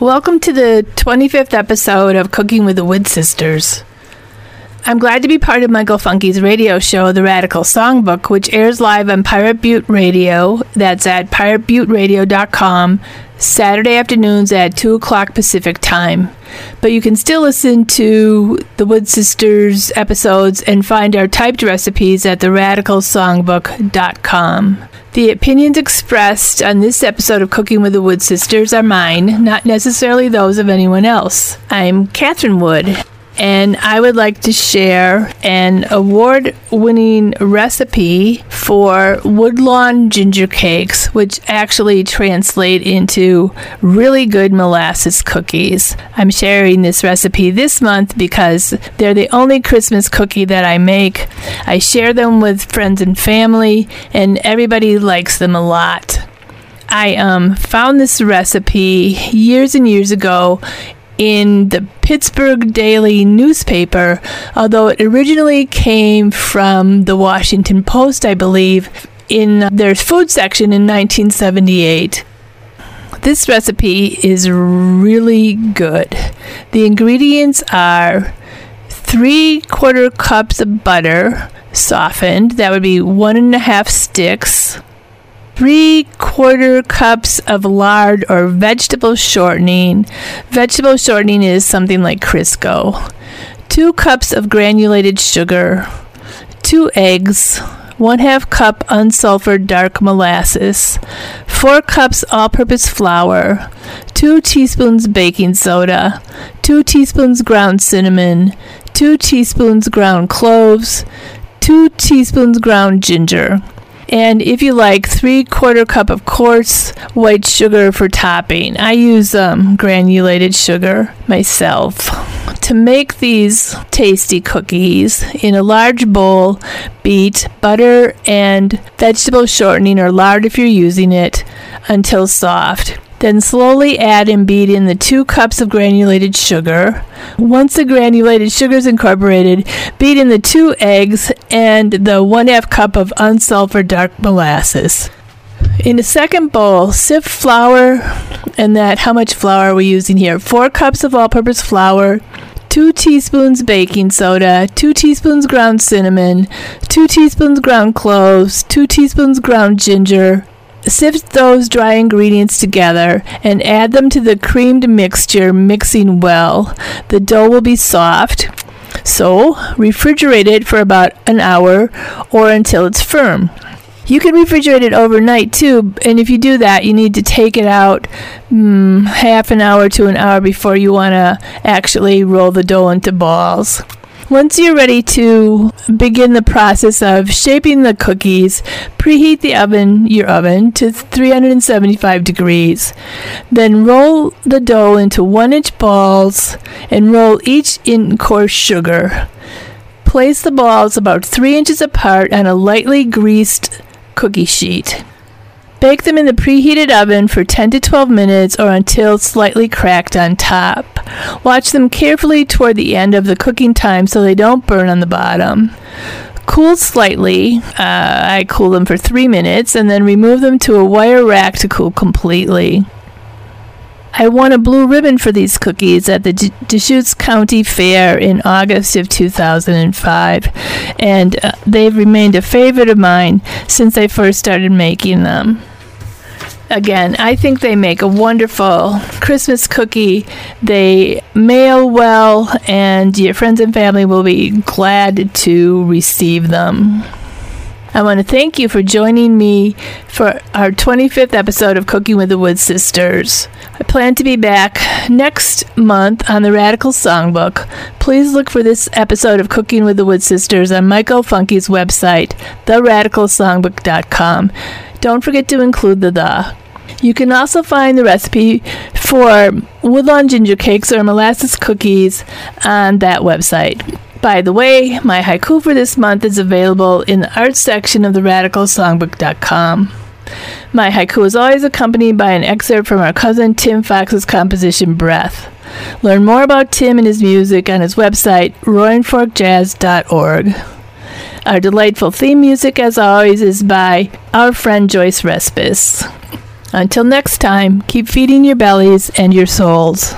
Welcome to the 25th episode of Cooking with the Wood Sisters. I'm glad to be part of Michael Funky's radio show, The Radical Songbook, which airs live on Pirate Butte Radio. That's at piratebutteradio.com, Saturday afternoons at 2 o'clock Pacific Time. But you can still listen to the Wood Sisters episodes and find our typed recipes at theradicalsongbook.com. The opinions expressed on this episode of Cooking with the Wood Sisters are mine, not necessarily those of anyone else. I'm Catherine Wood and I would like to share an award winning recipe for woodlawn ginger cakes, which actually translate into really good molasses cookies. I'm sharing this recipe this month because they're the only Christmas cookie that I make. I share them with friends and family, and everybody likes them a lot. I um, found this recipe years and years ago in the Pittsburgh Daily newspaper, although it originally came from the Washington Post, I believe, in their food section in 1978. This recipe is really good. The ingredients are three quarter cups of butter softened, that would be one and a half sticks, three quarter cups of lard or vegetable shortening. Vegetable shortening is something like Crisco. Two cups of granulated sugar. Two eggs. One half cup unsulfured dark molasses. Four cups all purpose flour. Two teaspoons baking soda. Two teaspoons ground cinnamon. Two teaspoons ground cloves. Two teaspoons ground ginger and if you like, three quarter cup of coarse white sugar for topping. I use um, granulated sugar myself. To make these tasty cookies, in a large bowl, beat butter and vegetable shortening or lard if you're using it until soft. Then slowly add and beat in the two cups of granulated sugar. Once the granulated sugar is incorporated, beat in the two eggs and the one half cup of unsulfured dark molasses. In the second bowl, sift flour, and that how much flour are we using here? Four cups of all purpose flour, 2 teaspoons baking soda, 2 teaspoons ground cinnamon, 2 teaspoons ground cloves, 2 teaspoons ground ginger, Sift those dry ingredients together and add them to the creamed mixture, mixing well. The dough will be soft. So, refrigerate it for about an hour or until it's firm. You can refrigerate it overnight too, and if you do that, you need to take it out mm, half an hour to an hour before you want to actually roll the dough into balls. Once you're ready to begin the process of shaping the cookies, preheat the oven, your oven, to 375 degrees. Then roll the dough into one inch balls and roll each in coarse sugar. Place the balls about three inches apart on a lightly greased cookie sheet. Bake them in the preheated oven for 10 to 12 minutes or until slightly cracked on top. Watch them carefully toward the end of the cooking time so they don't burn on the bottom. Cool slightly. Uh, I cool them for three minutes and then remove them to a wire rack to cool completely. I won a blue ribbon for these cookies at the Deschutes County Fair in August of 2005, and uh, they've remained a favorite of mine since I first started making them. Again, I think they make a wonderful Christmas cookie. They mail well, and your friends and family will be glad to receive them. I want to thank you for joining me for our 25th episode of Cooking with the Wood Sisters. I plan to be back next month on the Radical Songbook. Please look for this episode of Cooking with the Wood Sisters on Michael Funky's website, theradicalsongbook.com. Don't forget to include the the. You can also find the recipe for woodlawn ginger cakes or molasses cookies on that website. By the way, my haiku for this month is available in the art section of the radicalsongbook.com. My haiku is always accompanied by an excerpt from our cousin Tim Fox's composition Breath. Learn more about Tim and his music on his website, roaringforkjazz.org. Our delightful theme music, as always, is by our friend Joyce Respis. Until next time, keep feeding your bellies and your souls.